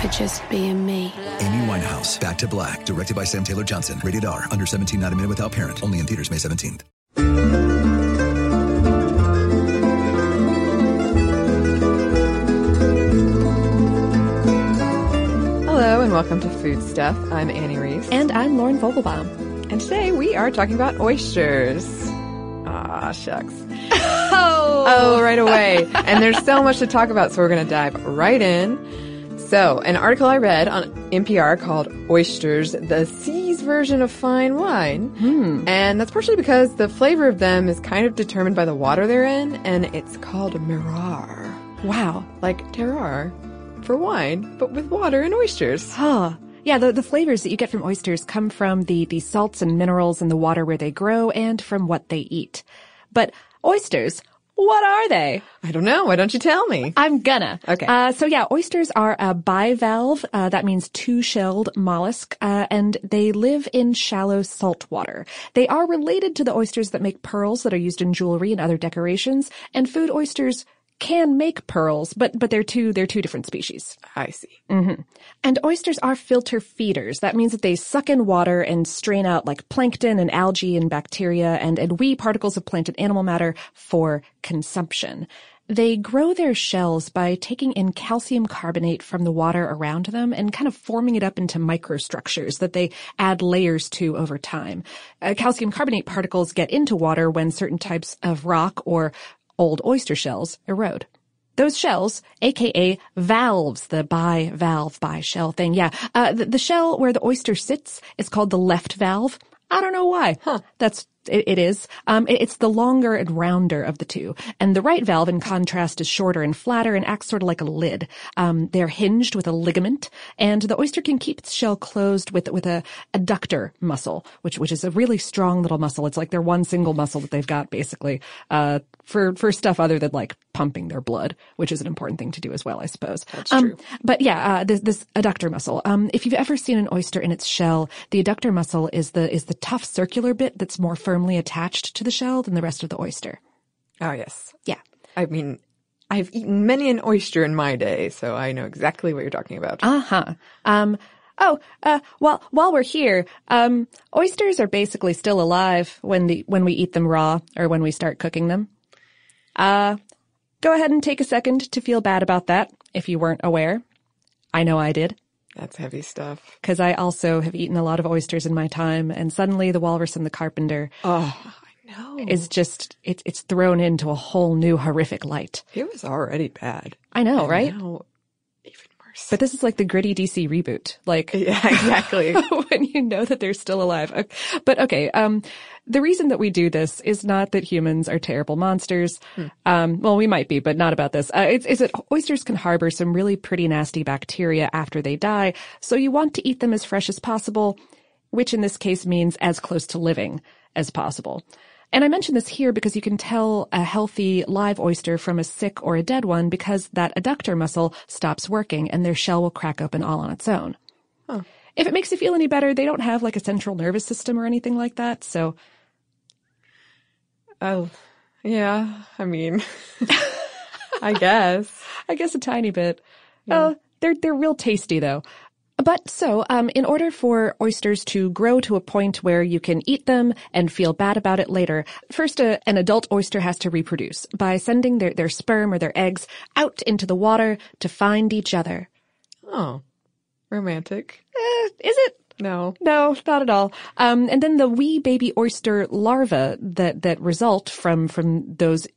for just being me. Amy Winehouse, Back to Black, directed by Sam Taylor Johnson. Rated R, under 17, not a minute without parent. Only in theaters May 17th. Hello and welcome to Food Stuff. I'm Annie Reese. And I'm Lauren Vogelbaum. And today we are talking about oysters. Ah, shucks. Oh! Oh, right away. and there's so much to talk about, so we're going to dive right in. So, an article I read on NPR called Oysters, the Sea's version of fine wine. Hmm. And that's partially because the flavor of them is kind of determined by the water they're in, and it's called merroir. Wow. Like terroir for wine, but with water and oysters. Huh. Yeah, the, the flavors that you get from oysters come from the, the salts and minerals in the water where they grow and from what they eat. But oysters, what are they? I don't know. Why don't you tell me? I'm gonna. Okay. Uh, so yeah, oysters are a bivalve. Uh, that means two-shelled mollusk, uh, and they live in shallow salt water. They are related to the oysters that make pearls that are used in jewelry and other decorations. And food oysters can make pearls, but but they're two they're two different species. I see. Mm-hmm. And oysters are filter feeders. That means that they suck in water and strain out like plankton and algae and bacteria and, and wee particles of plant and animal matter for consumption. They grow their shells by taking in calcium carbonate from the water around them and kind of forming it up into microstructures that they add layers to over time. Uh, calcium carbonate particles get into water when certain types of rock or old oyster shells erode. Those shells, aka valves, the bivalve bi-shell thing, yeah, uh, the, the shell where the oyster sits is called the left valve. I don't know why. Huh. That's it, it is. Um, it- it's the longer and rounder of the two, and the right valve, in contrast, is shorter and flatter and acts sort of like a lid. Um, they're hinged with a ligament, and the oyster can keep its shell closed with with a adductor muscle, which which is a really strong little muscle. It's like their one single muscle that they've got, basically, uh, for for stuff other than like pumping their blood, which is an important thing to do as well, I suppose. That's true. But yeah, uh, this, this adductor muscle. Um, if you've ever seen an oyster in its shell, the adductor muscle is the is the tough circular bit that's more firmly attached to the shell than the rest of the oyster. Oh, yes. Yeah. I mean, I've eaten many an oyster in my day, so I know exactly what you're talking about. Uh huh. Um. Oh, uh, while while we're here, um, oysters are basically still alive when the when we eat them raw or when we start cooking them. Uh, go ahead and take a second to feel bad about that if you weren't aware. I know I did. That's heavy stuff. because I also have eaten a lot of oysters in my time, and suddenly the walrus and the carpenter. Oh, I know. is just it, it's thrown into a whole new horrific light. It was already bad. I know, And right? now But this is like the gritty DC reboot. Like yeah, exactly. when you know that they're still alive. But okay, um, the reason that we do this is not that humans are terrible monsters. Um, well, we might be, but not about this. Uh, it's, it's that oysters can harbor some really pretty nasty bacteria after they die, so you want to eat them as fresh as possible, which in this case means as close to living as possible. And I mention this here because you can tell a healthy live oyster from a sick or a dead one because that adductor muscle stops working and their shell will crack open all on its own. If it makes you feel any better, they don't have like a central nervous system or anything like that. So Oh, yeah. I mean, I guess. I guess a tiny bit. Oh, they're they're real tasty though. But so, um, in order for oysters to grow to a point where you can eat them and feel bad about it later, first a, an adult oyster has to reproduce by sending their, their sperm or their eggs out into the water to find each other. Oh, romantic. Eh, is it? No. No, not at all. Um, and then the wee baby oyster larvae that, that result from, from those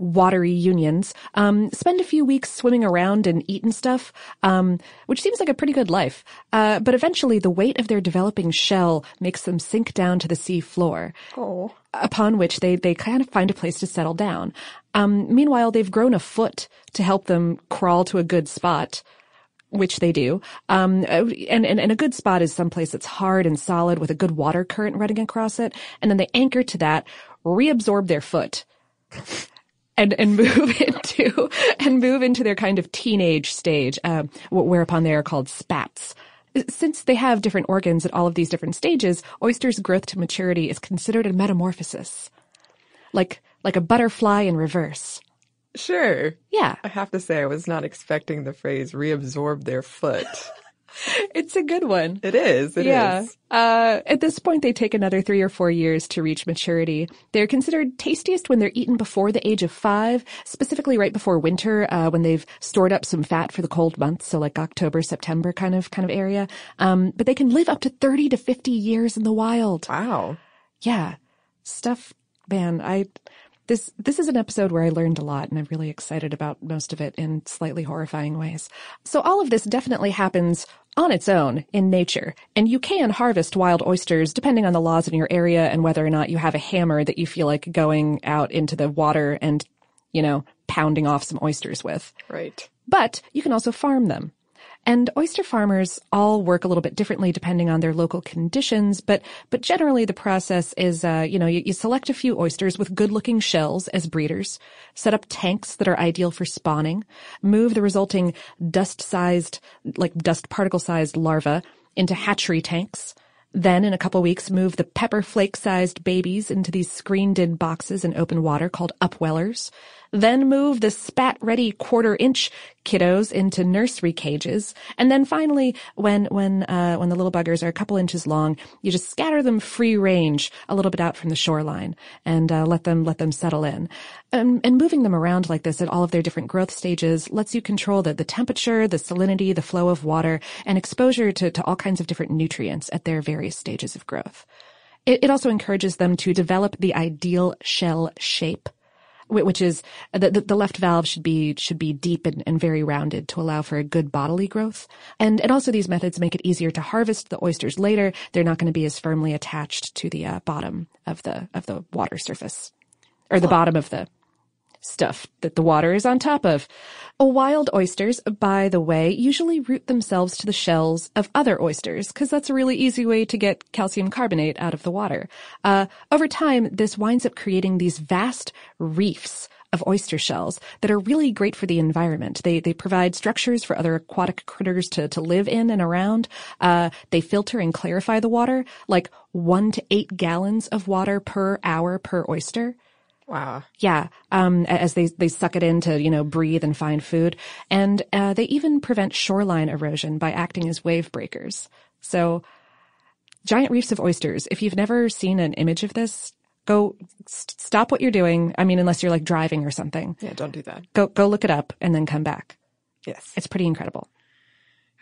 watery unions, um, spend a few weeks swimming around and eating stuff, um, which seems like a pretty good life. Uh, but eventually the weight of their developing shell makes them sink down to the sea floor. Oh. Upon which they, they kind of find a place to settle down. Um, meanwhile, they've grown a foot to help them crawl to a good spot which they do. Um, and, and, and a good spot is someplace that's hard and solid with a good water current running across it. And then they anchor to that, reabsorb their foot. And, and move into, and move into their kind of teenage stage, uh, whereupon they are called spats. Since they have different organs at all of these different stages, oysters' growth to maturity is considered a metamorphosis. Like, like a butterfly in reverse. Sure. Yeah. I have to say, I was not expecting the phrase reabsorb their foot. It's a good one. It is. It is. yeah. Uh, at this point, they take another three or four years to reach maturity. They're considered tastiest when they're eaten before the age of five, specifically right before winter, uh, when they've stored up some fat for the cold months. So like October, September kind of, kind of area. Um, but they can live up to 30 to 50 years in the wild. Wow. Yeah. Stuff, man, I, this, this is an episode where I learned a lot and I'm really excited about most of it in slightly horrifying ways. So all of this definitely happens on its own in nature. And you can harvest wild oysters depending on the laws in your area and whether or not you have a hammer that you feel like going out into the water and, you know, pounding off some oysters with. Right. But you can also farm them. And oyster farmers all work a little bit differently depending on their local conditions, but, but generally the process is, uh, you know, you, you select a few oysters with good looking shells as breeders, set up tanks that are ideal for spawning, move the resulting dust sized, like dust particle sized larvae into hatchery tanks, then in a couple weeks move the pepper flake sized babies into these screened in boxes in open water called upwellers. Then move the spat ready quarter inch kiddos into nursery cages. And then finally, when, when, uh, when the little buggers are a couple inches long, you just scatter them free range a little bit out from the shoreline and, uh, let them, let them settle in. And, and moving them around like this at all of their different growth stages lets you control the, the temperature, the salinity, the flow of water, and exposure to, to all kinds of different nutrients at their various stages of growth. It, it also encourages them to develop the ideal shell shape which is the, the left valve should be should be deep and, and, very rounded to allow for a good bodily growth. And and also these methods make it easier to harvest the oysters later. They're not going to be as firmly attached to the uh, bottom of the of the water surface or the bottom of the stuff that the water is on top of. Wild oysters, by the way, usually root themselves to the shells of other oysters because that's a really easy way to get calcium carbonate out of the water. Uh, over time, this winds up creating these vast reefs of oyster shells that are really great for the environment. They they provide structures for other aquatic critters to to live in and around. Uh, they filter and clarify the water, like one to eight gallons of water per hour per oyster. Wow. Yeah. Um, as they, they suck it in to, you know, breathe and find food. And, uh, they even prevent shoreline erosion by acting as wave breakers. So giant reefs of oysters. If you've never seen an image of this, go st- stop what you're doing. I mean, unless you're like driving or something. Yeah, don't do that. Go, go look it up and then come back. Yes. It's pretty incredible.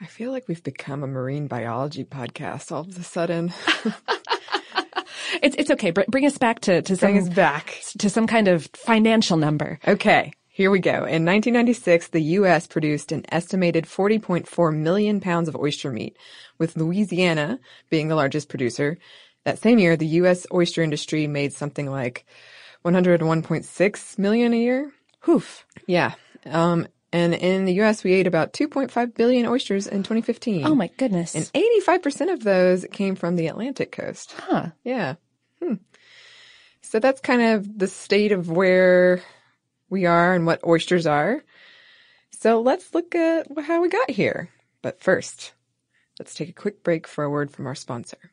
I feel like we've become a marine biology podcast all of a sudden. It's it's okay. Br- bring us back to to some us back. to some kind of financial number. Okay, here we go. In 1996, the U.S. produced an estimated 40.4 million pounds of oyster meat, with Louisiana being the largest producer. That same year, the U.S. oyster industry made something like 101.6 million a year. Hoof. Yeah. Um, and in the U.S., we ate about 2.5 billion oysters in 2015. Oh my goodness. And 85% of those came from the Atlantic coast. Huh. Yeah. Hmm. So that's kind of the state of where we are and what oysters are. So let's look at how we got here. But first, let's take a quick break for a word from our sponsor.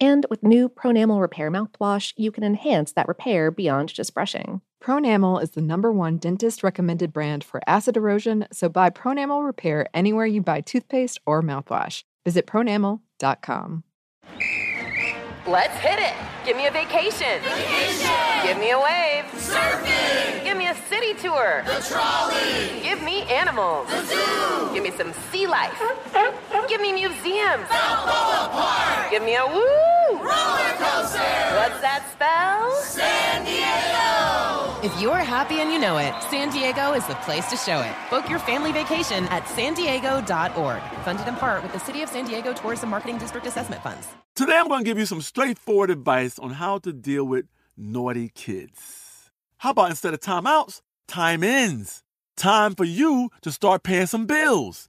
And with new Pronamel Repair mouthwash, you can enhance that repair beyond just brushing. Pronamel is the number one dentist recommended brand for acid erosion, so buy Pronamel Repair anywhere you buy toothpaste or mouthwash. Visit pronamel.com. Let's hit it. Give me a vacation. Vacation. Give me a wave. Surfing. Give me a city tour. The trolley. Give me animals. The zoo. Give me some sea life. Give me museums. Balboa Park. Give me a woo. Roller coaster. What's that spell? San Diego. If you're happy and you know it, San Diego is the place to show it. Book your family vacation at san diego.org. Funded in part with the City of San Diego Tourism Marketing District Assessment Funds. Today I'm going to give you some straightforward advice on how to deal with naughty kids. How about instead of timeouts, time ins? Time for you to start paying some bills.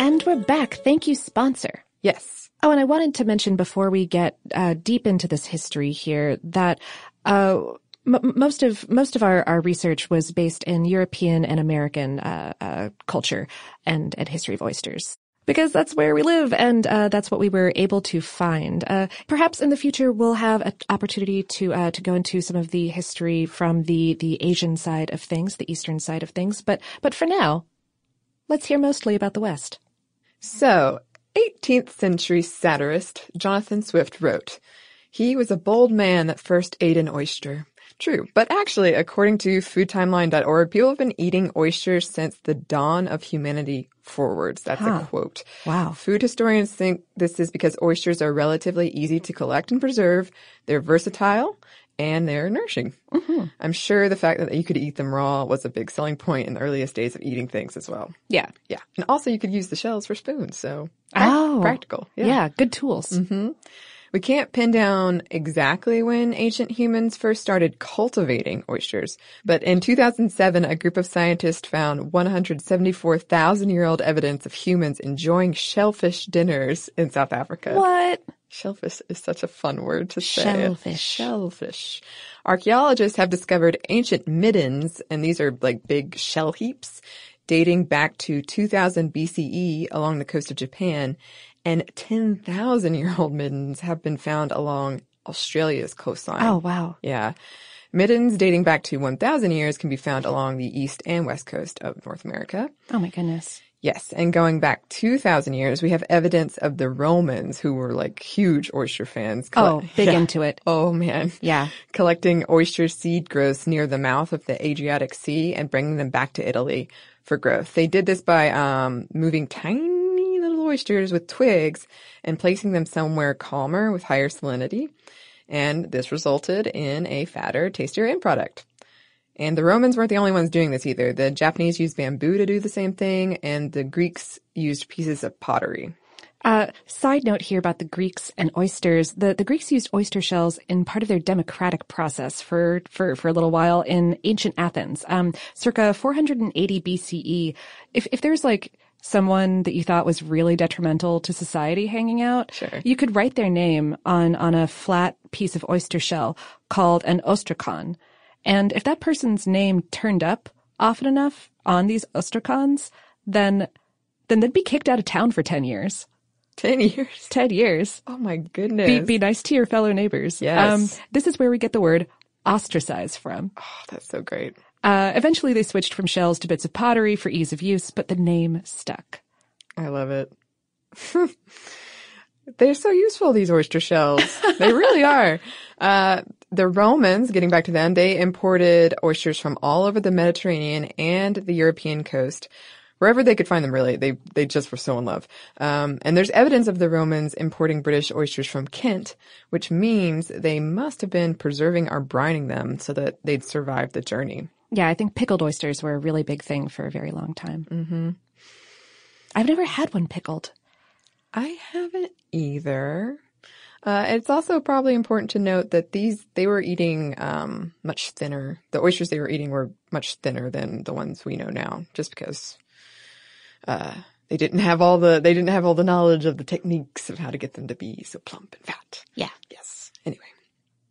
And we're back. Thank you, sponsor. Yes. Oh, and I wanted to mention before we get uh, deep into this history here that uh, m- most of most of our, our research was based in European and American uh, uh, culture and and history of oysters. Because that's where we live, and uh, that's what we were able to find. Uh, perhaps in the future we'll have an opportunity to uh, to go into some of the history from the the Asian side of things, the Eastern side of things. But but for now, let's hear mostly about the West. So, 18th century satirist Jonathan Swift wrote, He was a bold man that first ate an oyster. True, but actually, according to foodtimeline.org, people have been eating oysters since the dawn of humanity forwards. That's Huh. a quote. Wow. Food historians think this is because oysters are relatively easy to collect and preserve, they're versatile, and they're nourishing. Mm-hmm. I'm sure the fact that you could eat them raw was a big selling point in the earliest days of eating things as well. Yeah. Yeah. And also you could use the shells for spoons, so Oh, practical. Yeah, good tools. hmm We can't pin down exactly when ancient humans first started cultivating oysters, but in 2007, a group of scientists found 174,000 year old evidence of humans enjoying shellfish dinners in South Africa. What? Shellfish is such a fun word to say. Shellfish. Shellfish. Archaeologists have discovered ancient middens, and these are like big shell heaps, dating back to 2000 BCE along the coast of Japan, and 10,000 year old middens have been found along Australia's coastline. Oh, wow. Yeah. Middens dating back to 1,000 years can be found along the east and west coast of North America. Oh my goodness. Yes, and going back 2,000 years, we have evidence of the Romans who were like huge oyster fans. Oh, big yeah. into it. Oh man. Yeah. Collecting oyster seed growths near the mouth of the Adriatic Sea and bringing them back to Italy for growth. They did this by um, moving tiny little oysters with twigs and placing them somewhere calmer with higher salinity. And this resulted in a fatter, tastier end product. And the Romans weren't the only ones doing this either. The Japanese used bamboo to do the same thing, and the Greeks used pieces of pottery. Uh, side note here about the Greeks and oysters. The, the Greeks used oyster shells in part of their democratic process for, for, for a little while in ancient Athens. Um, circa 480 BCE. If, if there's like someone that you thought was really detrimental to society hanging out, sure. you could write their name on, on a flat piece of oyster shell called an ostracon. And if that person's name turned up often enough on these ostracons, then then they'd be kicked out of town for 10 years. 10 years? 10 years. Oh my goodness. Be, be nice to your fellow neighbors. Yes. Um, this is where we get the word ostracize from. Oh, that's so great. Uh, eventually they switched from shells to bits of pottery for ease of use, but the name stuck. I love it. They're so useful, these oyster shells. they really are. Uh, the Romans, getting back to them, they imported oysters from all over the Mediterranean and the European coast. Wherever they could find them, really, they they just were so in love. Um, and there's evidence of the Romans importing British oysters from Kent, which means they must have been preserving or brining them so that they'd survive the journey. Yeah, I think pickled oysters were a really big thing for a very long time. Mm-hmm. I've never had one pickled. I haven't either. Uh, it's also probably important to note that these they were eating um, much thinner. The oysters they were eating were much thinner than the ones we know now, just because uh, they didn't have all the they didn't have all the knowledge of the techniques of how to get them to be so plump and fat. Yeah. Yes. Anyway.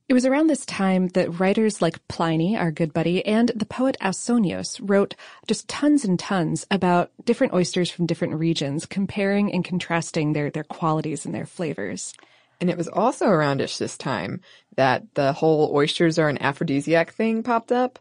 It was around this time that writers like Pliny, our good buddy, and the poet Ausonius wrote just tons and tons about different oysters from different regions, comparing and contrasting their, their qualities and their flavors. And it was also aroundish this time that the whole oysters are an aphrodisiac thing popped up.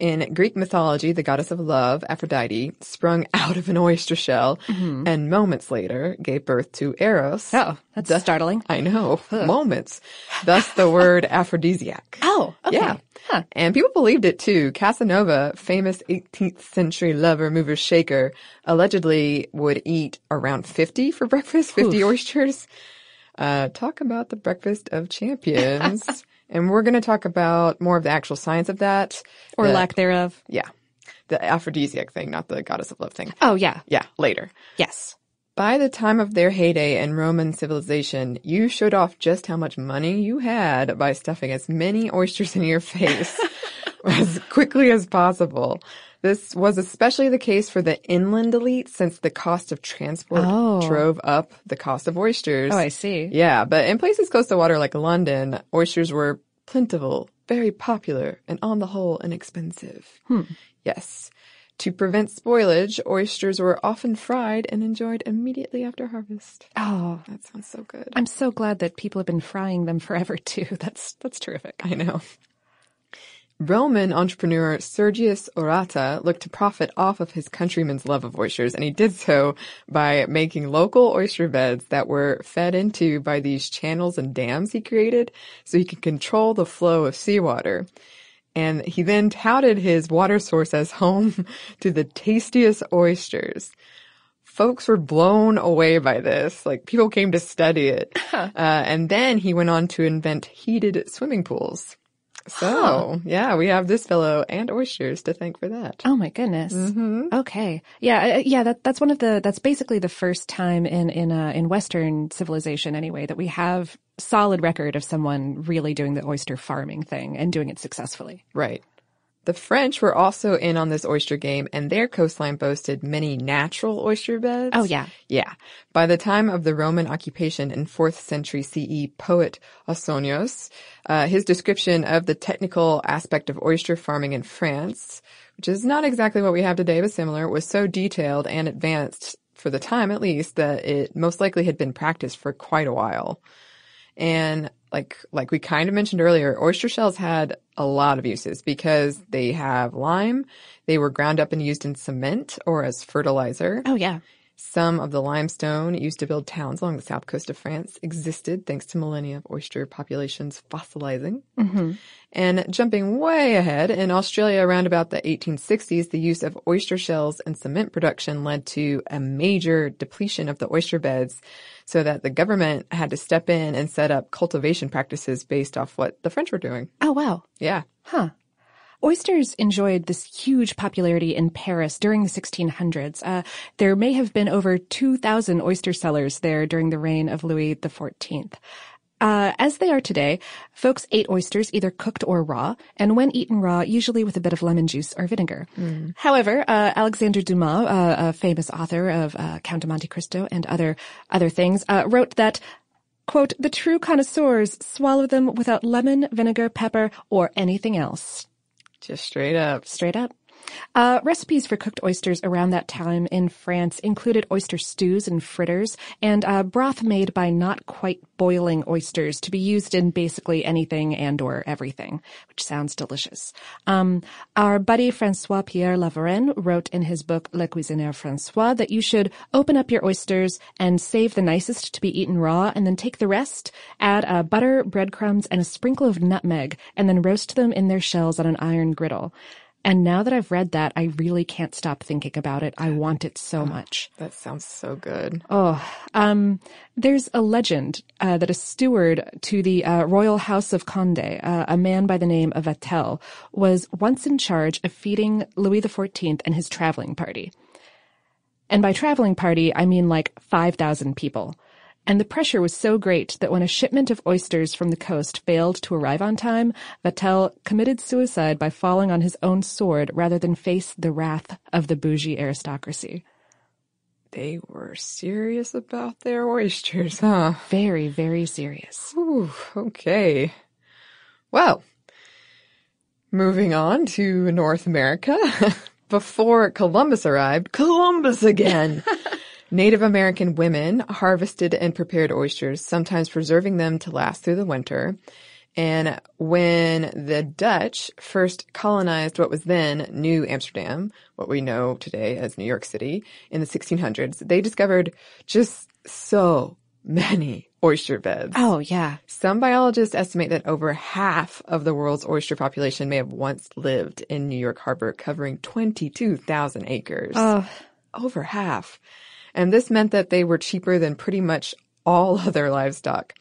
In Greek mythology, the goddess of love, Aphrodite, sprung out of an oyster shell mm-hmm. and moments later gave birth to Eros. Oh, that's Thus, startling. I know. Ugh. Moments. Thus the word aphrodisiac. Oh, okay. Yeah. Huh. And people believed it too. Casanova, famous 18th century lover, mover, shaker, allegedly would eat around 50 for breakfast, 50 Oof. oysters. Uh, talk about the breakfast of champions. and we're going to talk about more of the actual science of that. Or the, lack thereof. Yeah. The aphrodisiac thing, not the goddess of love thing. Oh, yeah. Yeah, later. Yes. By the time of their heyday in Roman civilization, you showed off just how much money you had by stuffing as many oysters in your face as quickly as possible. This was especially the case for the inland elite since the cost of transport oh. drove up the cost of oysters. Oh, I see. Yeah, but in places close to water like London, oysters were plentiful, very popular, and on the whole inexpensive. Hmm. Yes. To prevent spoilage, oysters were often fried and enjoyed immediately after harvest. Oh, that sounds so good. I'm so glad that people have been frying them forever too. That's that's terrific. I know. Roman entrepreneur Sergius Orata looked to profit off of his countrymen's love of oysters, and he did so by making local oyster beds that were fed into by these channels and dams he created so he could control the flow of seawater. And he then touted his water source as home to the tastiest oysters. Folks were blown away by this. Like people came to study it. Uh, and then he went on to invent heated swimming pools. So, huh. yeah, we have this fellow and oysters to thank for that. Oh my goodness. Mm-hmm. Okay. Yeah, uh, yeah, that, that's one of the, that's basically the first time in, in, uh, in Western civilization anyway that we have solid record of someone really doing the oyster farming thing and doing it successfully. Right. The French were also in on this oyster game and their coastline boasted many natural oyster beds. Oh yeah. Yeah. By the time of the Roman occupation in 4th century CE, poet Ausonius, uh, his description of the technical aspect of oyster farming in France which is not exactly what we have today, but similar, was so detailed and advanced for the time at least that it most likely had been practiced for quite a while. And like like we kind of mentioned earlier, oyster shells had a lot of uses because they have lime. They were ground up and used in cement or as fertilizer. Oh yeah. Some of the limestone used to build towns along the south coast of France existed thanks to millennia of oyster populations fossilizing. Mm-hmm. And jumping way ahead, in Australia around about the 1860s, the use of oyster shells and cement production led to a major depletion of the oyster beds so that the government had to step in and set up cultivation practices based off what the French were doing. Oh wow. Yeah. Huh. Oysters enjoyed this huge popularity in Paris during the 1600s. Uh, there may have been over 2,000 oyster sellers there during the reign of Louis XIV. Uh, as they are today, folks ate oysters either cooked or raw, and when eaten raw, usually with a bit of lemon juice or vinegar. Mm. However, uh, Alexander Dumas, uh, a famous author of uh, Count of Monte Cristo and other other things, uh, wrote that quote, the true connoisseurs swallow them without lemon, vinegar, pepper, or anything else. Just straight up. Straight up. Uh, recipes for cooked oysters around that time in France included oyster stews and fritters, and uh, broth made by not quite boiling oysters to be used in basically anything and or everything, which sounds delicious. Um, our buddy Francois Pierre La Varenne wrote in his book Le Cuisinier Francois that you should open up your oysters and save the nicest to be eaten raw, and then take the rest, add uh, butter, breadcrumbs, and a sprinkle of nutmeg, and then roast them in their shells on an iron griddle. And now that I've read that, I really can't stop thinking about it. I want it so much. That sounds so good. Oh, um, there's a legend uh, that a steward to the uh, royal house of Condé, uh, a man by the name of Vatel, was once in charge of feeding Louis XIV and his traveling party. And by traveling party, I mean like 5,000 people. And the pressure was so great that when a shipment of oysters from the coast failed to arrive on time, Vatel committed suicide by falling on his own sword rather than face the wrath of the bougie aristocracy. They were serious about their oysters, huh? Very, very serious. Ooh, okay. Well, moving on to North America. Before Columbus arrived, Columbus again! Native American women harvested and prepared oysters, sometimes preserving them to last through the winter. And when the Dutch first colonized what was then New Amsterdam, what we know today as New York City, in the 1600s, they discovered just so many oyster beds. Oh, yeah. Some biologists estimate that over half of the world's oyster population may have once lived in New York Harbor, covering 22,000 acres. Oh. Over half. And this meant that they were cheaper than pretty much all other livestock.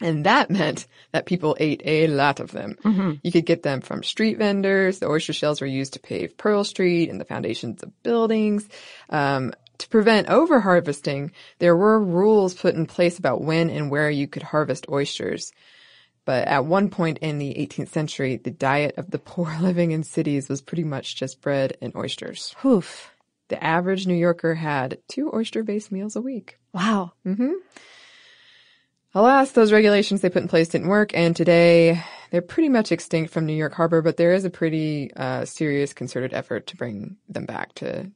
And that meant that people ate a lot of them. Mm-hmm. You could get them from street vendors. The oyster shells were used to pave Pearl Street and the foundations of buildings. Um, to prevent over harvesting, there were rules put in place about when and where you could harvest oysters. But at one point in the 18th century, the diet of the poor living in cities was pretty much just bread and oysters. Oof. The average New Yorker had two oyster-based meals a week. Wow. Mm-hmm. Alas, those regulations they put in place didn't work, and today they're pretty much extinct from New York Harbor, but there is a pretty uh, serious concerted effort to bring them back to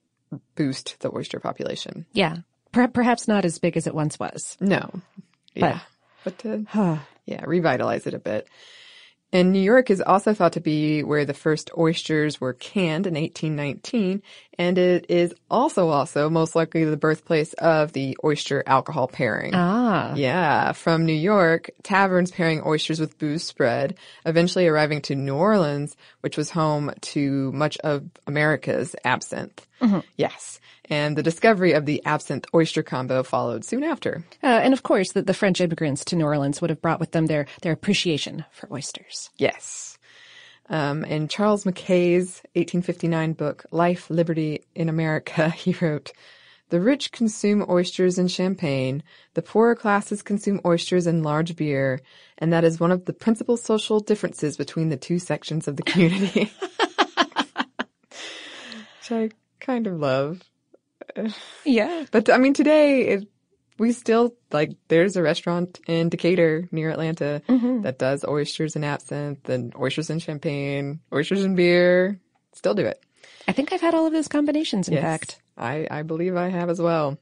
boost the oyster population. Yeah. Per- perhaps not as big as it once was. No. Yeah. But, but to, yeah, revitalize it a bit. And New York is also thought to be where the first oysters were canned in 1819, and it is also also most likely the birthplace of the oyster alcohol pairing. Ah. Yeah, from New York, taverns pairing oysters with booze spread, eventually arriving to New Orleans, which was home to much of America's absinthe. Mm-hmm. Yes. And the discovery of the absinthe oyster combo followed soon after. Uh, and of course, the, the French immigrants to New Orleans would have brought with them their, their appreciation for oysters. Yes. Um, in Charles Mackay's 1859 book, Life, Liberty in America, he wrote, The rich consume oysters and champagne, the poorer classes consume oysters and large beer, and that is one of the principal social differences between the two sections of the community. Which I kind of love. Yeah. But I mean, today, it, we still, like, there's a restaurant in Decatur near Atlanta mm-hmm. that does oysters and absinthe and oysters and champagne, oysters and beer. Still do it. I think I've had all of those combinations. In Yes, fact, I, I believe I have as well.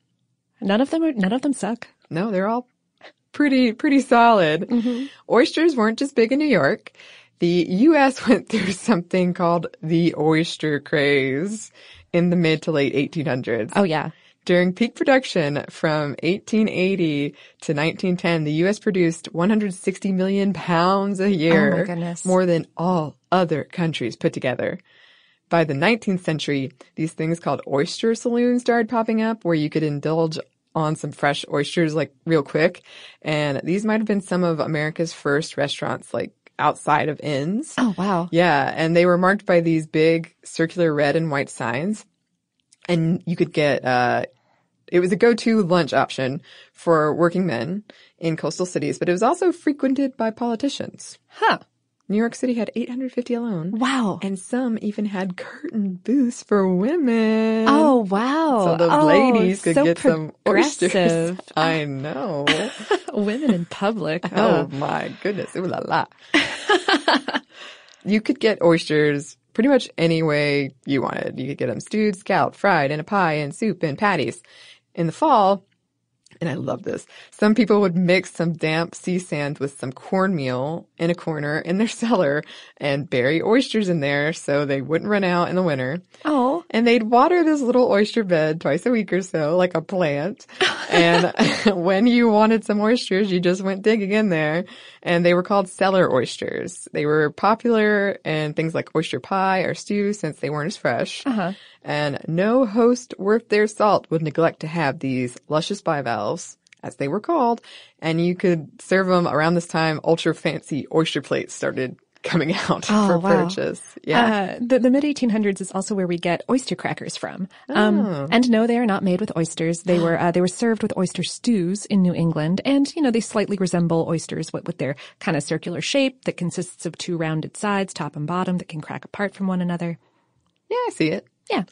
none of them are none of them suck. No, they're all pretty, pretty solid. Oysters weren't just big in New York. The U.S. went through something called the oyster craze in the mid to late 1800s. Oh yeah. During peak production from 1880 to 1910, the U.S. produced 160 million pounds a year. Oh, my goodness. More than all other countries put together. By the 19th century, these things called oyster saloons started popping up where you could indulge on some fresh oysters like real quick. And these might have been some of America's first restaurants like outside of inns. Oh wow. Yeah, and they were marked by these big circular red and white signs. And you could get, uh, it was a go-to lunch option for working men in coastal cities, but it was also frequented by politicians. Huh. New York City had 850 alone. Wow. And some even had curtain booths for women. Oh wow. So the Oh, ladies could so get some oysters. I know. Women in public. Oh my goodness. Ooh la la. you could get oysters pretty much any way you wanted. You could get them stewed, scalloped, fried, in a pie, in soup, and patties. In the fall, and I love this, some people would mix some damp sea sand with some cornmeal in a corner in their cellar and bury oysters in there so they wouldn't run out in the winter. Oh. And they'd water this little oyster bed twice a week or so, like a plant. and when you wanted some oysters, you just went digging in there. And they were called cellar oysters. They were popular in things like oyster pie or stew since they weren't as fresh. Uh-huh. And no host worth their salt would neglect to have these luscious bivalves, as they were called, and you could serve them around this time. Ultra fancy oyster plates started coming out Oh, for wow. purchase. Yeah. Uh, the, the mid 1800s is also where we get oyster crackers from. Um, Oh. and no, they are not made with oysters. They were, uh, they were served with oyster stews in New England. And, you know, they slightly resemble oysters with, with their kind of circular shape that consists of two rounded sides, top and bottom, that can crack apart from one another. yeah, I see it. Yeah.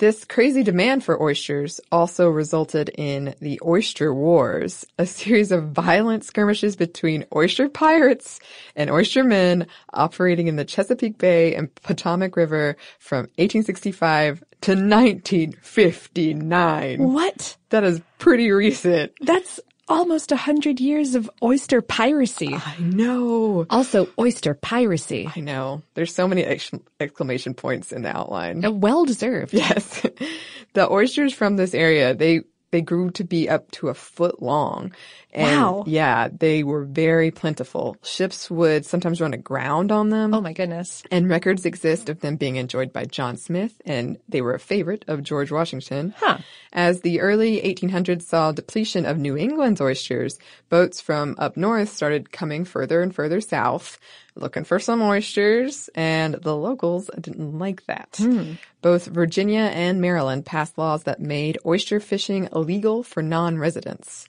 This crazy demand for oysters also resulted in the Oyster Wars, a series of violent skirmishes between oyster pirates and oystermen operating in the Chesapeake Bay and Potomac River from 1865 to 1959. What? That is pretty recent. That's almost a hundred years of oyster piracy. I know. Also, oyster piracy. I know. There's so many ex- exclamation points in the outline. Uh, Well deserved. Yes. the oysters from this area, they they grew to be up to a foot long. And Wow. Yeah, they were very plentiful. Ships would sometimes run aground on them. Oh my goodness. And records exist of them being enjoyed by John Smith, and they were a favorite of George Washington. Huh. As the early 1800s saw depletion of New England's oysters, boats from up north started coming further and further south, looking for some oysters, and the locals didn't like that. Hmm. Both Virginia and Maryland passed laws that made oyster fishing illegal for non-residents.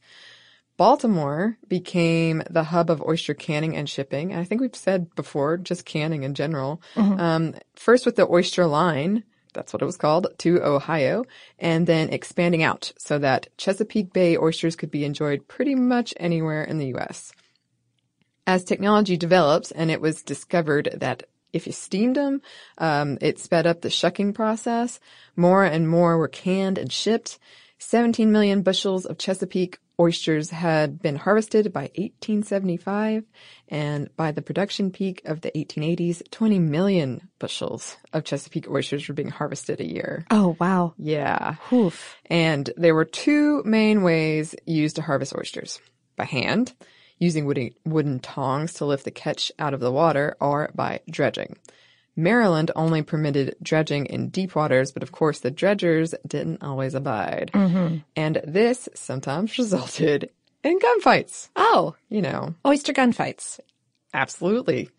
Baltimore became the hub of oyster canning and shipping. I think we've said before, just canning in general. Um, first with the oyster line, that's what it was called, to Ohio, and then expanding out so that Chesapeake Bay oysters could be enjoyed pretty much anywhere in the U.S. As technology developed and it was discovered that if you steamed them, um, it sped up the shucking process. More and more were canned and shipped. 17 million bushels of Chesapeake oysters had been harvested by 1875, and by the production peak of the 1880s, 20 million bushels of Chesapeake oysters were being harvested a year. Oh wow. Yeah. Oof. And there were two main ways used to harvest oysters. By hand, using wooden, wooden tongs to lift the catch out of the water, or by dredging. Maryland only permitted dredging in deep waters, but of course the dredgers didn't always abide. Mm-hmm. And this sometimes resulted in gunfights. Oh, You know, oyster gunfights. absolutely.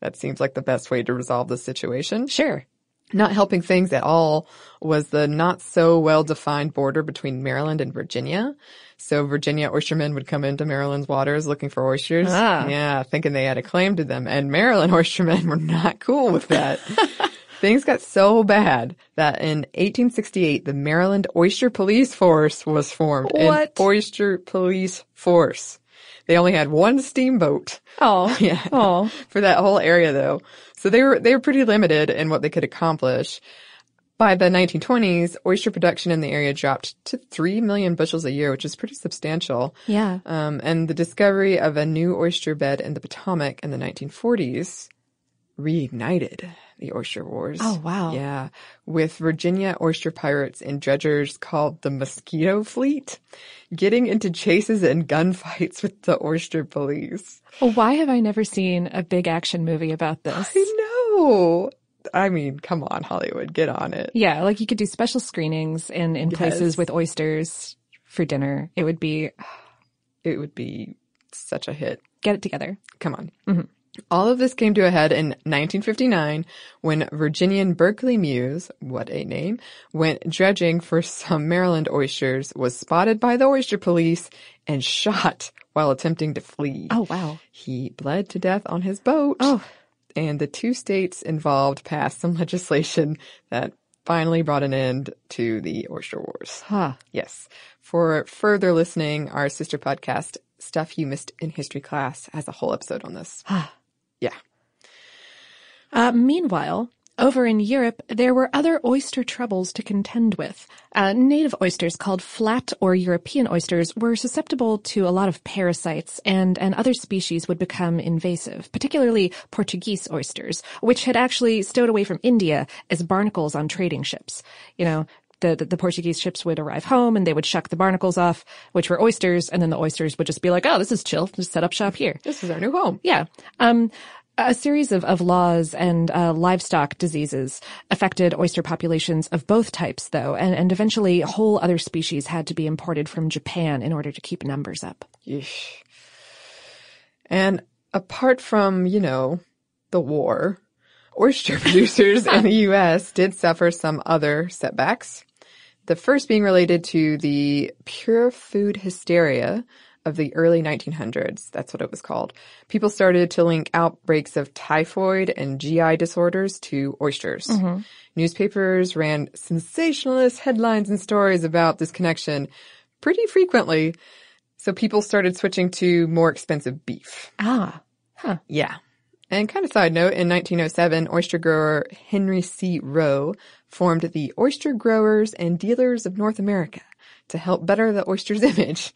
That seems like the best way to resolve the situation. Sure. Not helping things at all was the not so well defined border between Maryland and Virginia. So Virginia oystermen would come into Maryland's waters looking for oysters. Ah. Yeah, thinking they had a claim to them. And Maryland oystermen were not cool with that. Things got so bad that in 1868, the Maryland Oyster Police Force was formed. What? An oyster police force. They only had one steamboat. Oh, yeah. Oh, for that whole area though. So they were, they were pretty limited in what they could accomplish. By the 1920s, oyster production in the area dropped to 3 million bushels a year, which is pretty substantial. Yeah. Um, and the discovery of a new oyster bed in the Potomac in the 1940s reignited the oyster wars. Oh, wow. Yeah. With Virginia oyster pirates and dredgers called the Mosquito Fleet getting into chases and gunfights with the oyster police. Well, why have I never seen a big action movie about this? I know. I mean, come on, Hollywood, get on it. Yeah, like you could do special screenings in, in Yes. places with oysters for dinner. It would be, It would be such a hit. get it together. Come on. Mhm. All of this came to a head in 1959 when Virginian Berkeley Muse, what a name, went dredging for some Maryland oysters, was spotted by the oyster police, and shot while attempting to flee. Oh, wow. He bled to death on his boat. Oh. And the two states involved passed some legislation that finally brought an end to the oyster wars. Huh. Yes. For further listening, our sister podcast, Stuff You Missed in History Class, has a whole episode on this. Yeah. Uh, meanwhile, over in Europe, there were other oyster troubles to contend with. Uh, native oysters called flat or European oysters were susceptible to a lot of parasites and, and other species would become invasive, particularly Portuguese oysters, which had actually stowed away from India as barnacles on trading ships. You know, the, the, the Portuguese ships would arrive home and they would shuck the barnacles off, which were oysters, and then the oysters would just be like, oh, this is chill, just set up shop here. This is our new home. Yeah. Um, a series of, of laws and uh, livestock diseases affected oyster populations of both types, though, and, and eventually whole other species had to be imported from Japan in order to keep numbers up. Yeesh. And apart from, you know, the war, oyster producers in the U.S. did suffer some other setbacks. The first being related to the pure food hysteria of the early 1900s. That's what it was called. People started to link outbreaks of typhoid and GI disorders to oysters. Newspapers ran sensationalist headlines and stories about this connection pretty frequently. So people started switching to more expensive beef. Ah. Huh. Yeah. And kind of side note, in 1907, oyster grower Henry C. Rowe formed the Oyster Growers and Dealers of North America to help better the oyster's image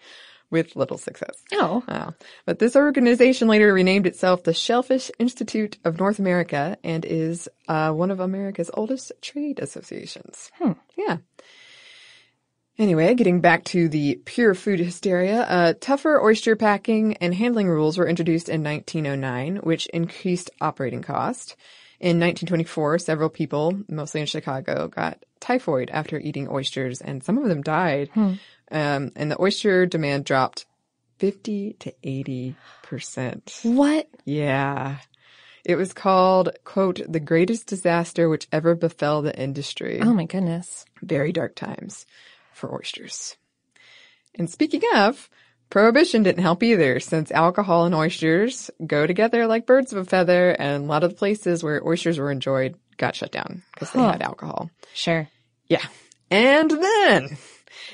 with little success. Oh. Wow. But this organization later renamed itself the Shellfish Institute of North America and is uh, one of America's oldest trade associations. Hmm. Yeah. Anyway, getting back to the pure food hysteria, uh, tougher oyster packing and handling rules were introduced in 1909, which increased operating cost. In 1924, several people, mostly in Chicago, got typhoid after eating oysters, and some of them died. Um, and the oyster demand dropped 50 to 80 percent. What? Yeah. It was called, quote, the greatest disaster which ever befell the industry. Oh my goodness. Very dark times for oysters. And speaking of, prohibition didn't help either since alcohol and oysters go together like birds of a feather and a lot of the places where oysters were enjoyed got shut down because they Huh. had alcohol. Sure. Yeah. And then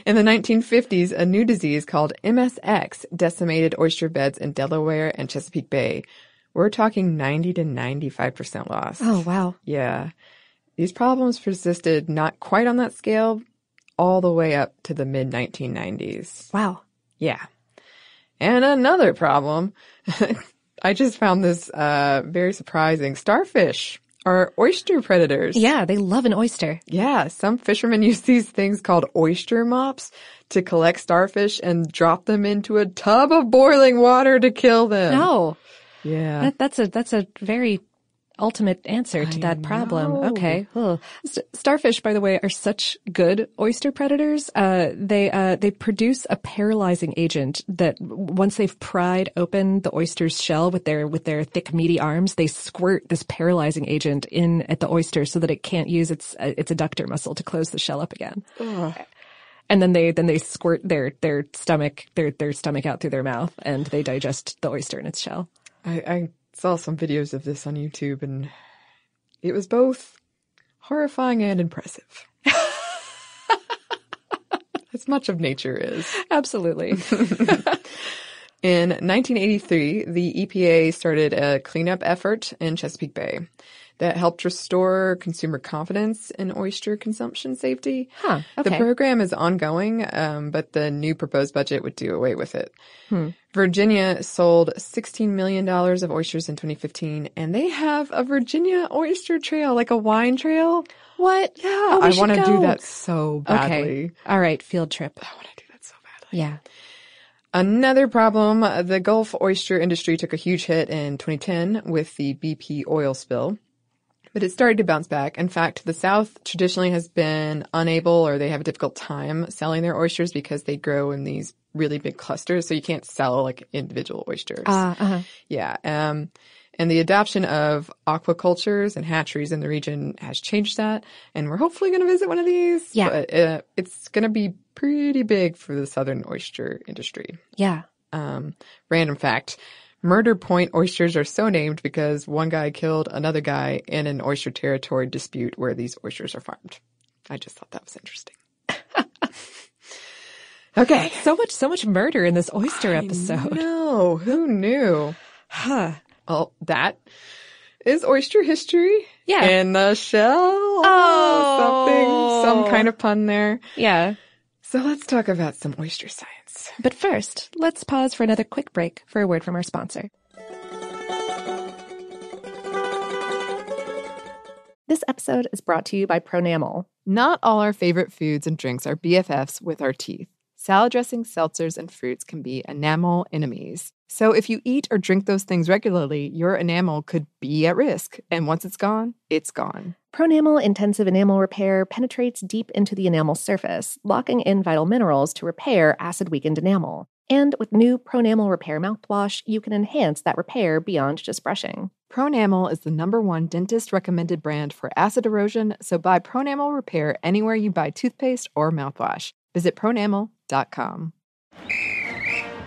in the 1950s, a new disease called MSX decimated oyster beds in Delaware and Chesapeake Bay. We're talking 90 to 95% loss. Oh, wow. Yeah. These problems persisted not quite on that scale all the way up to the mid 1990s. Wow. Yeah. And another problem, I just found this uh, very surprising. Starfish are oyster predators. Yeah, they love an oyster. Yeah, some fishermen use these things called oyster mops to collect starfish and drop them into a tub of boiling water to kill them. No. Yeah. That, that's a that's a very ultimate answer to that problem. know. Okay. Ugh. Starfish, by the way, are such good oyster predators. Uh, they uh, they produce a paralyzing agent that once they've pried open the oyster's shell with their with their thick meaty arms, they squirt this paralyzing agent in at the oyster so that it can't use its uh, its adductor muscle to close the shell up again. And then they then they squirt their their stomach their their stomach out through their mouth and they digest the oyster in its shell. I, I saw some videos of this on YouTube and it was both horrifying and impressive. As much of nature is. Absolutely. In 1983, the EPA started a cleanup effort in Chesapeake Bay that helped restore consumer confidence in oyster consumption safety. Huh, okay. The program is ongoing, um, but the new proposed budget would do away with it. Hmm. Virginia sold $16 million of oysters in 2015, and they have a Virginia oyster trail, like a wine trail. What? Yeah, Oh, I want to do that so badly. Okay. All right, field trip. I want to do that so badly. Yeah. Another problem, uh, the Gulf oyster industry took a huge hit in 2010 with the BP oil spill, but it started to bounce back. In fact, the South traditionally has been unable or they have a difficult time selling their oysters because they grow in these really big clusters, so you can't sell like individual oysters. Uh, uh-huh. Yeah. Um, and the adoption of aquacultures and hatcheries in the region has changed that. And we're hopefully going to visit one of these. Yeah. But uh, it's going to be pretty big for the southern oyster industry. Yeah. Um, random fact. Murder Point oysters are so named because one guy killed another guy in an oyster territory dispute where these oysters are farmed. I just thought that was interesting. okay. So much, so much murder in this oyster episode. No, who knew? Huh. Well, that is oyster history. Yeah. In the shell. Oh. Something, some kind of pun there. Yeah. So let's talk about some oyster science. But first, let's pause for another quick break for a word from our sponsor. This episode is brought to you by Pronamel. Not all our favorite foods and drinks are BFFs with our teeth. Salad dressings, seltzers, and fruits can be enamel enemies. So if you eat or drink those things regularly, your enamel could be at risk. And once it's gone, it's gone. Pronamel Intensive Enamel Repair penetrates deep into the enamel surface, locking in vital minerals to repair acid weakened enamel. And with new Pronamel Repair mouthwash, you can enhance that repair beyond just brushing. Pronamel is the number one dentist recommended brand for acid erosion, so buy Pronamel Repair anywhere you buy toothpaste or mouthwash. Visit pronamel.com.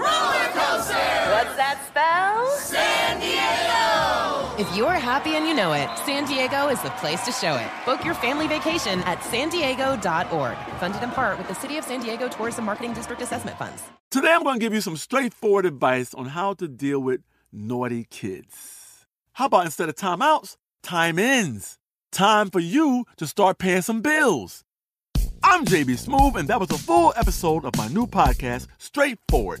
Roller coaster. What's that spell? San Diego. If you're happy and you know it, San Diego is the place to show it. Book your family vacation at san diego.org. Funded in part with the City of San Diego Tourism Marketing District Assessment Funds. Today I'm going to give you some straightforward advice on how to deal with naughty kids. How about instead of timeouts, time ins? Time for you to start paying some bills. I'm JB Smoove, and that was a full episode of my new podcast, Straightforward,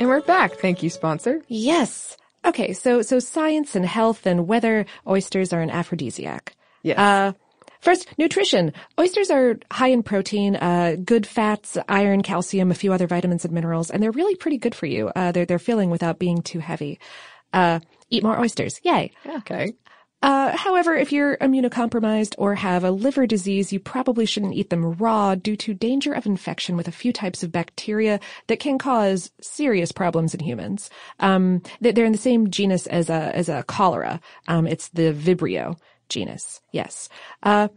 And we're back. Thank you, sponsor. Yes. Okay, so so science and health and whether oysters are an aphrodisiac. Yes. Uh, first, nutrition. Oysters are high in protein, uh, good fats, iron, calcium, a few other vitamins and minerals, and they're really pretty good for you. Uh, they're they're filling without being too heavy. Uh, eat more oysters. Yay. Okay. Uh, however, if you're immunocompromised or have a liver disease, you probably shouldn't eat them raw due to danger of infection with a few types of bacteria that can cause serious problems in humans. Um, they- they're in the same genus as a as a cholera. Um, it's the Vibrio genus. Yes. Uh,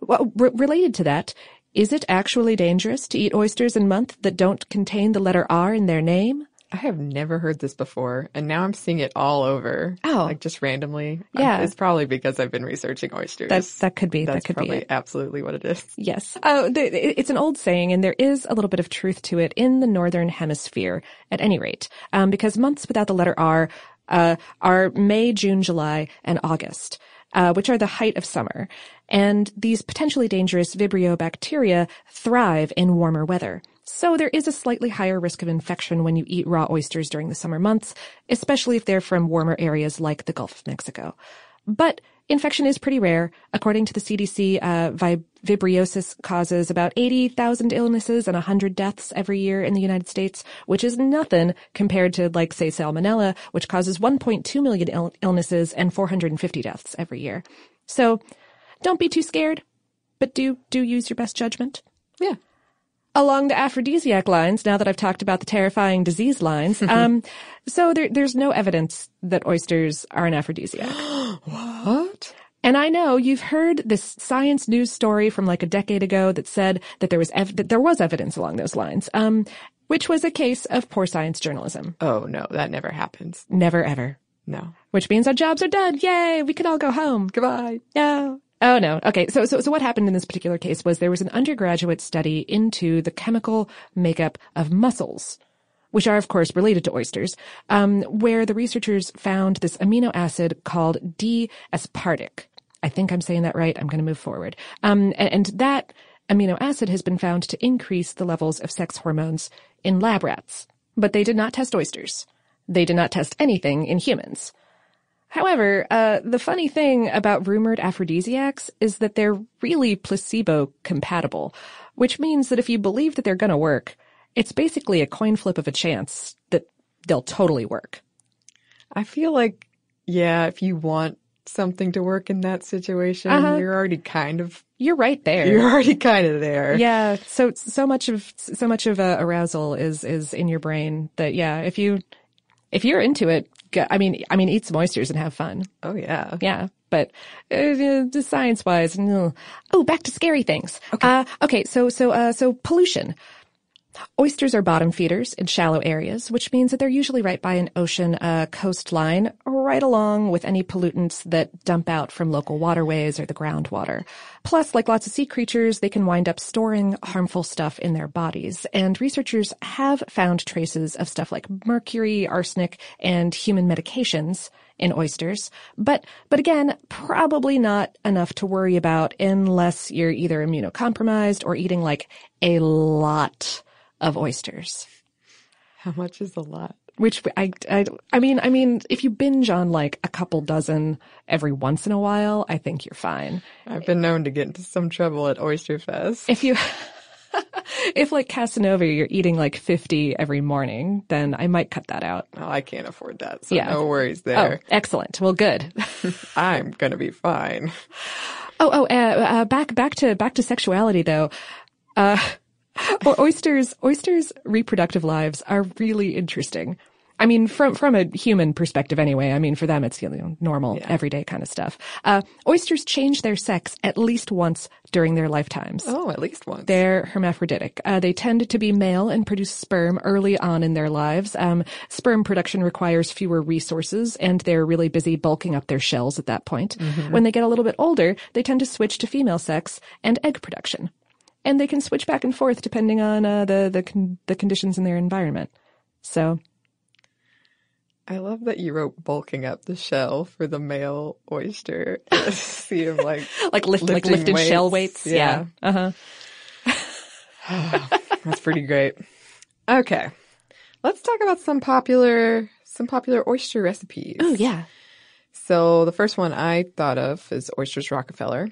well, re- related to that, Is it actually dangerous to eat oysters in month that don't contain the letter R in their name? I have never heard this before, and now I'm seeing it all over. Oh. like just randomly. Yeah. it's probably because I've been researching oysters. That that could be. That's that could probably be it. absolutely what it is. Yes. Oh, the, it's an old saying, and there is a little bit of truth to it in the northern hemisphere, at any rate, um, because months without the letter R uh, are May, June, July, and August. Uh, which are the height of summer. And these potentially dangerous Vibrio bacteria thrive in warmer weather. So there is a slightly higher risk of infection when you eat raw oysters during the summer months, especially if they're from warmer areas like the Gulf of Mexico. But infection is pretty rare. According to the CDC, uh, vi- vibriosis causes about 80,000 illnesses and 100 deaths every year in the United States, which is nothing compared to, like, say, salmonella, which causes 1.2 million Ill- illnesses and 450 deaths every year. So don't be too scared, but do, do use your best judgment. Yeah. Along the aphrodisiac lines, now that I've talked about the terrifying disease lines, um, so there, there's no evidence that oysters are an aphrodisiac. What? And I know you've heard this science news story from like a decade ago that said that there was ev- that there was evidence along those lines, um, which was a case of poor science journalism. Oh no, that never happens. Never ever. No. Which means our jobs are done. Yay! We can all go home. Goodbye. No. Oh no. Okay. So, so, so what happened in this particular case was there was an undergraduate study into the chemical makeup of mussels, which are of course related to oysters, um, where the researchers found this amino acid called D-aspartic. I think I'm saying that right. I'm going to move forward. Um, and, and that amino acid has been found to increase the levels of sex hormones in lab rats, but they did not test oysters. They did not test anything in humans. However, uh, the funny thing about rumored aphrodisiacs is that they're really placebo compatible, which means that if you believe that they're going to work, it's basically a coin flip of a chance that they'll totally work. I feel like, yeah, if you want something to work in that situation, Uh-huh. you're already kind of You're right there. you're already kind of there. yeah. So so much of so much of uh, arousal is is in your brain that yeah. If you if you're into it, go, I mean I mean eat some oysters and have fun. Oh yeah. Yeah. But uh, science wise, oh, back to scary things. Okay. Uh, okay. So so uh, so pollution. Oysters are bottom feeders in shallow areas, which means that they're usually right by an ocean uh, coastline, right along with any pollutants that dump out from local waterways or the groundwater. Plus, like lots of sea creatures, they can wind up storing harmful stuff in their bodies. And researchers have found traces of stuff like mercury, arsenic, and human medications in oysters. But, but again, probably not enough to worry about unless you're either immunocompromised or eating like a lot of oysters. How much is a lot? Which I, I, I mean, I mean, if you binge on like a couple dozen every once in a while, I think you're fine. I've been known to get into some trouble at Oyster Fest. If you, if like Casanova, you're eating like 50 every morning, then I might cut that out. Oh, I can't afford that, so Yeah. no worries there. Oh, there. excellent. Well, good. I'm gonna be fine. Oh, oh, uh, uh, back, back to, back to sexuality though. Uh, o- oysters, oysters' reproductive lives are really interesting. I mean, from, from a human perspective anyway, I mean, for them, it's, you know, normal, everyday kind of stuff. Uh, oysters change their sex at least once during their lifetimes. Oh, at least once. They're hermaphroditic. Uh, they tend to be male and produce sperm early on in their lives. Um, sperm production requires fewer resources, and they're really busy bulking up their shells at that point. Mhm. When they get a little bit older, they tend to switch to female sex and egg production, and they can switch back and forth depending on uh, the the con- the conditions in their environment. So I love that you wrote bulking up the shell for the male oyster. See him like like lift like lifted shell weights. Yeah. Uh huh. That's pretty great. Okay. Let's talk about some popular some popular oyster recipes. Oh yeah. So the first one I thought of is oysters Rockefeller.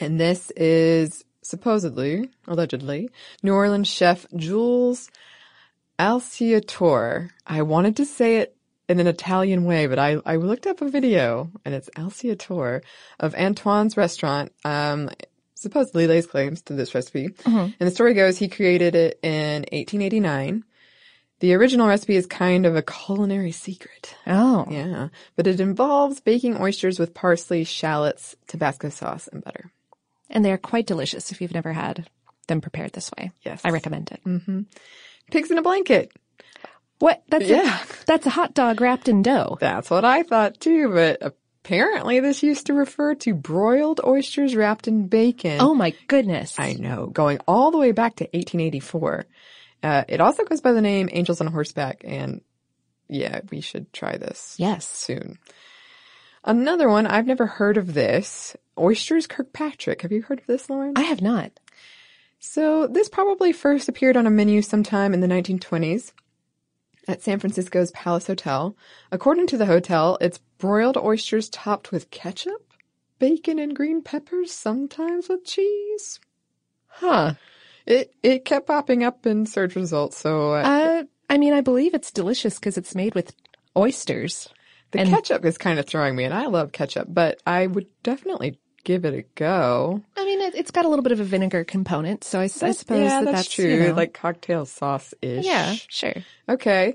And this is supposedly, allegedly, New Orleans chef Jules Alciatore. I wanted to say it in an Italian way, but I, I looked up a video and it's Alciatore of Antoine's restaurant. Um, supposedly lays claims to this recipe. Mhm. And the story goes he created it in 1889. The original recipe is kind of a culinary secret. Oh. Yeah. But it involves baking oysters with parsley, shallots, Tabasco sauce, and butter. And they are quite delicious if you've never had them prepared this way. Yes. I recommend it. Mm-hmm. Pigs in a blanket. What? That's Yeah. a, that's a hot dog wrapped in dough. That's what I thought too, but apparently this used to refer to broiled oysters wrapped in bacon. Oh my goodness. I know, going all the way back to 1884. Uh, it also goes by the name Angels on Horseback, and yeah, we should try this. Yes. Soon. Another one, I've never heard of this. Oysters Kirkpatrick. Have you heard of this, Lauren? I have not. So this probably first appeared on a menu sometime in the 1920s at San Francisco's Palace Hotel. According to the hotel, it's broiled oysters topped with ketchup, bacon, and green peppers, sometimes with cheese. Huh. It it kept popping up in search results, so uh, Uh, I mean, I believe it's delicious because it's made with oysters. the and- ketchup is kind of throwing me, and I love ketchup, but I would definitely give it a go. I mean, it, it's got a little bit of a vinegar component, so I, I suppose yeah, that that's, that's, true, you know- like cocktail sauce ish. yeah, sure. Okay.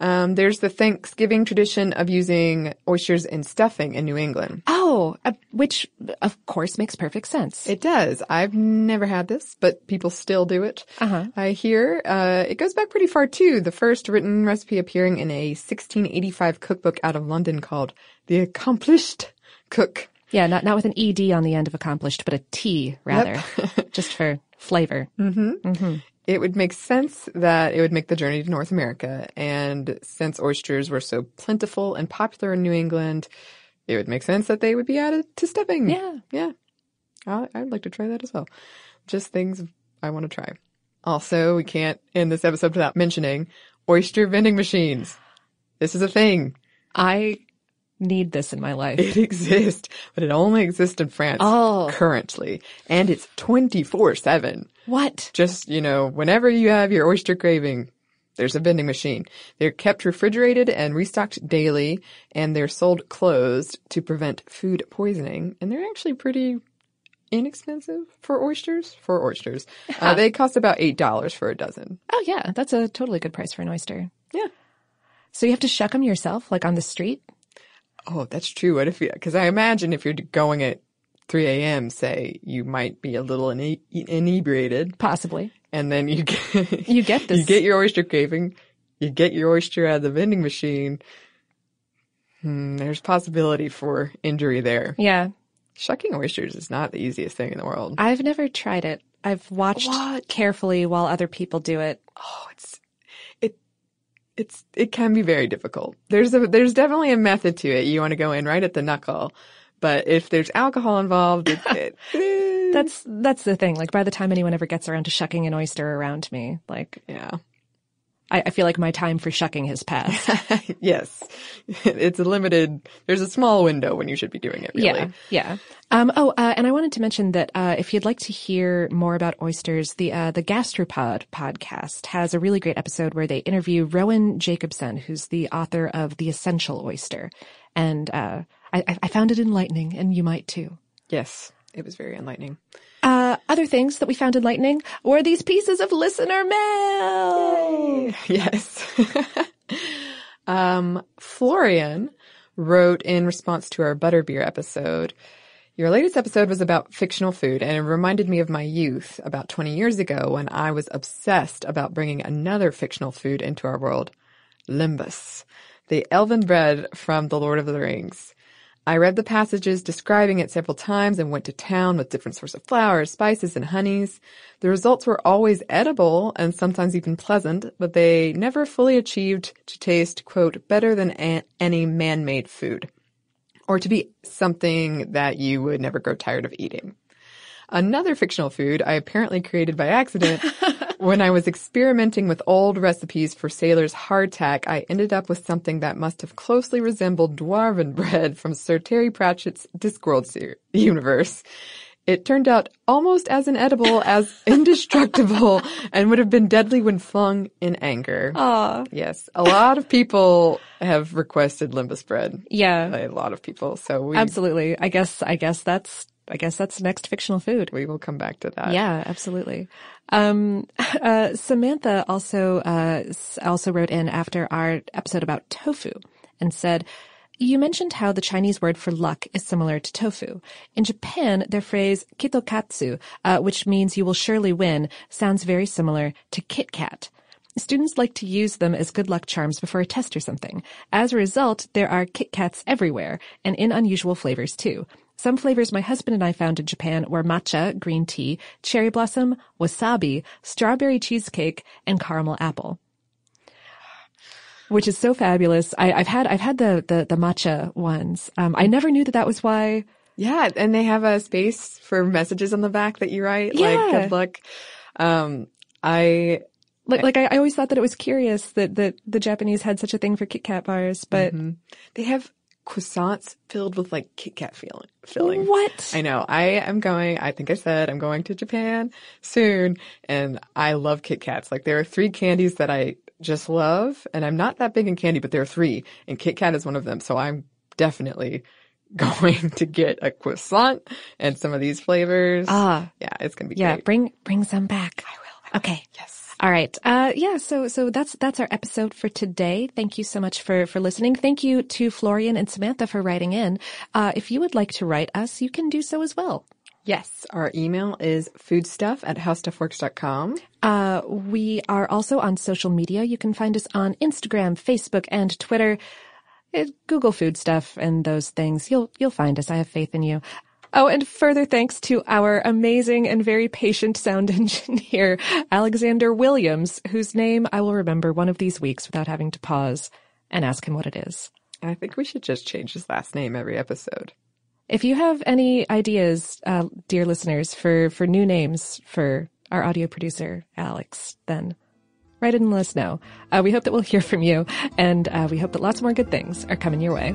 Um, there's the Thanksgiving tradition of using oysters in stuffing in New England. Oh, uh, which of course makes perfect sense. It does. I've never had this, but people still do it. Uh-huh. I hear. Uh, it goes back pretty far too. The first written recipe appearing in a 1685 cookbook out of London called The Accomplisht Cook. Yeah, not not with an ed on the end of accomplished, but a t rather, just for flavor. Mm-hmm. Mm-hmm. It would make sense that it would make the journey to North America. And since oysters were so plentiful and popular in New England, it would make sense that they would be added to stuffing. Yeah. Yeah. I, I'd like to try that as well. Just things I want to try. Also, we can't end this episode without mentioning oyster vending machines. This is a thing. I need this in my life. It exists, but it only exists in France Oh. currently. And it's 24 7. What? Just, you know, whenever you have your oyster craving, there's a vending machine. They're kept refrigerated and restocked daily, and they're sold closed to prevent food poisoning. And they're actually pretty inexpensive for oysters. For oysters, uh, they cost about eight dollars for a dozen. Oh yeah, that's a totally good price for an oyster. Yeah. So you have to shuck them yourself, like on the street? Oh, that's true. What if you? Because I imagine if you're going at 3 a.m., say, you might be a little ine- inebriated, Possibly. and then you get You get this. you get your oyster craving, you get your oyster out of the vending machine. Hmm, there's possibility for injury there. Yeah. Shucking oysters is not the easiest thing in the world. I've never tried it. I've watched What? carefully while other people do it. oh, it's it it's it can be very difficult. There's a there's definitely a method to it. You want to go in right at the knuckle, but if there's alcohol involved, it, it, That's that's the thing. Like by the time anyone ever gets around to shucking an oyster around me, like yeah. I, I feel like my time for shucking has passed. yes, it's a limited. There's a small window when you should be doing it. Really. Yeah, yeah. Um, oh, uh, and I wanted to mention that uh, if you'd like to hear more about oysters, the uh, the Gastropod podcast has a really great episode where they interview Rowan Jacobsen, who's the author of The Essential Oyster, and uh, I, I found it enlightening, and you might too. Yes, it was very enlightening. Other things that we found enlightening were these pieces of listener mail. Yes. um, Florian wrote in response to our butterbeer episode. Your latest episode was about fictional food and it reminded me of my youth about 20 years ago when I was obsessed about bringing another fictional food into our world. Lembas. The elven bread from The Lord of the Rings. I read the passages describing it several times and went to town with different sorts of flowers, spices, and honeys. The results were always edible and sometimes even pleasant, but they never fully achieved to taste, quote, better than a- any man-made food. Or to be something that you would never grow tired of eating. Another fictional food I apparently created by accident. when I was experimenting with old recipes for sailors' hardtack, I ended up with something that must have closely resembled dwarven bread from Sir Terry Pratchett's Discworld ser- universe. It turned out almost as inedible as indestructible and would have been deadly when flung in anger. Aw. Yes, a lot of people have requested lembas bread. Yeah, A lot of people. So we, absolutely. I guess I guess that's I guess that's next fictional food. we will come back to that. Yeah, absolutely. Um, uh, Samantha also, uh, also wrote in after our episode about tofu and said, You mentioned how the Chinese word for luck is similar to tofu. In Japan, their phrase kitto katsu, uh, which means you will surely win, sounds very similar to Kit Kat. Students like to use them as good luck charms before a test or something. As a result, there are Kit Kats everywhere, and in unusual flavors too. Some flavors my husband and I found in Japan were matcha, green tea, cherry blossom, wasabi, strawberry cheesecake, and caramel apple which is so fabulous. I, have had I've had the the, the matcha ones. Um, I never knew that that was why. Yeah, and they have a space for messages on the back that you write, yeah. like good luck. Um, I like like I, I, always thought that it was curious that that the Japanese had such a thing for Kit Kat bars, but mm-hmm. they have croissants filled with like Kit Kat filling. Filling. What? I know. I am going. I think I said I'm going to Japan soon, and I love Kit Kats. Like there are three candies that I just love, and I'm not that big in candy, but there are three, and Kit Kat is one of them. So I'm definitely going to get a croissant and some of these flavors. Ah, yeah, it's gonna be yeah. Great. Bring bring some back. I will. I will. Okay. Yes. All right. Uh, yeah. So, so that's, that's our episode for today. Thank you so much for, for listening. Thank you to Florian and Samantha for writing in. Uh, if you would like to write us, you can do so as well. Yes, our email is foodstuff at howstuffworks.com. Uh, we are also on social media. You can find us on Instagram, Facebook, and Twitter. Uh, Google food stuff and those things. You'll, you'll find us. I have faith in you. Oh, and further thanks to our amazing and very patient sound engineer, Alexander Williams, whose name I will remember one of these weeks without having to pause and ask him what it is. I think we should just change his last name every episode. If you have any ideas, uh, dear listeners, for, for new names for our audio producer, Alex, then write it and let us know. Uh, we hope that we'll hear from you, and uh, we hope that lots more good things are coming your way.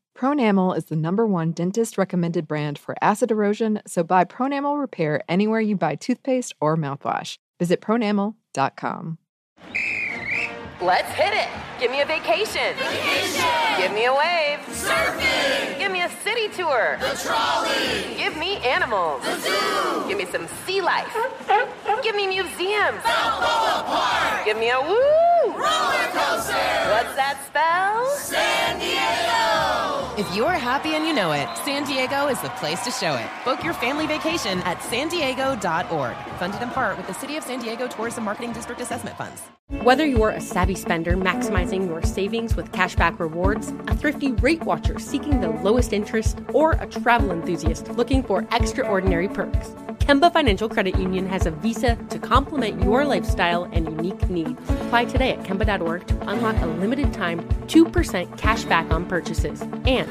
Pronamel is the number one dentist recommended brand for acid erosion, so buy Pronamel Repair anywhere you buy toothpaste or mouthwash. Visit pronamel.com. Let's hit it. Give me a vacation. Vacation. Give me a wave. Surfing. Give me a city tour. The trolley. Give me animals. The zoo. Give me some sea life. Give me museums. Balboa Park. Give me a woo. Roller coaster. What's that spell? San Diego. If you're happy and you know it, San Diego is the place to show it. Book your family vacation at san diego.org. Funded in part with the City of San Diego Tourism Marketing District Assessment Funds. Whether you're a savvy spender maximizing your savings with cashback rewards, a thrifty rate watcher seeking the lowest interest, or a travel enthusiast looking for extraordinary perks, Kemba Financial Credit Union has a visa to complement your lifestyle and unique needs. Apply today at Kemba.org to unlock a limited time 2% cash back on purchases and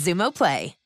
Xumo Play.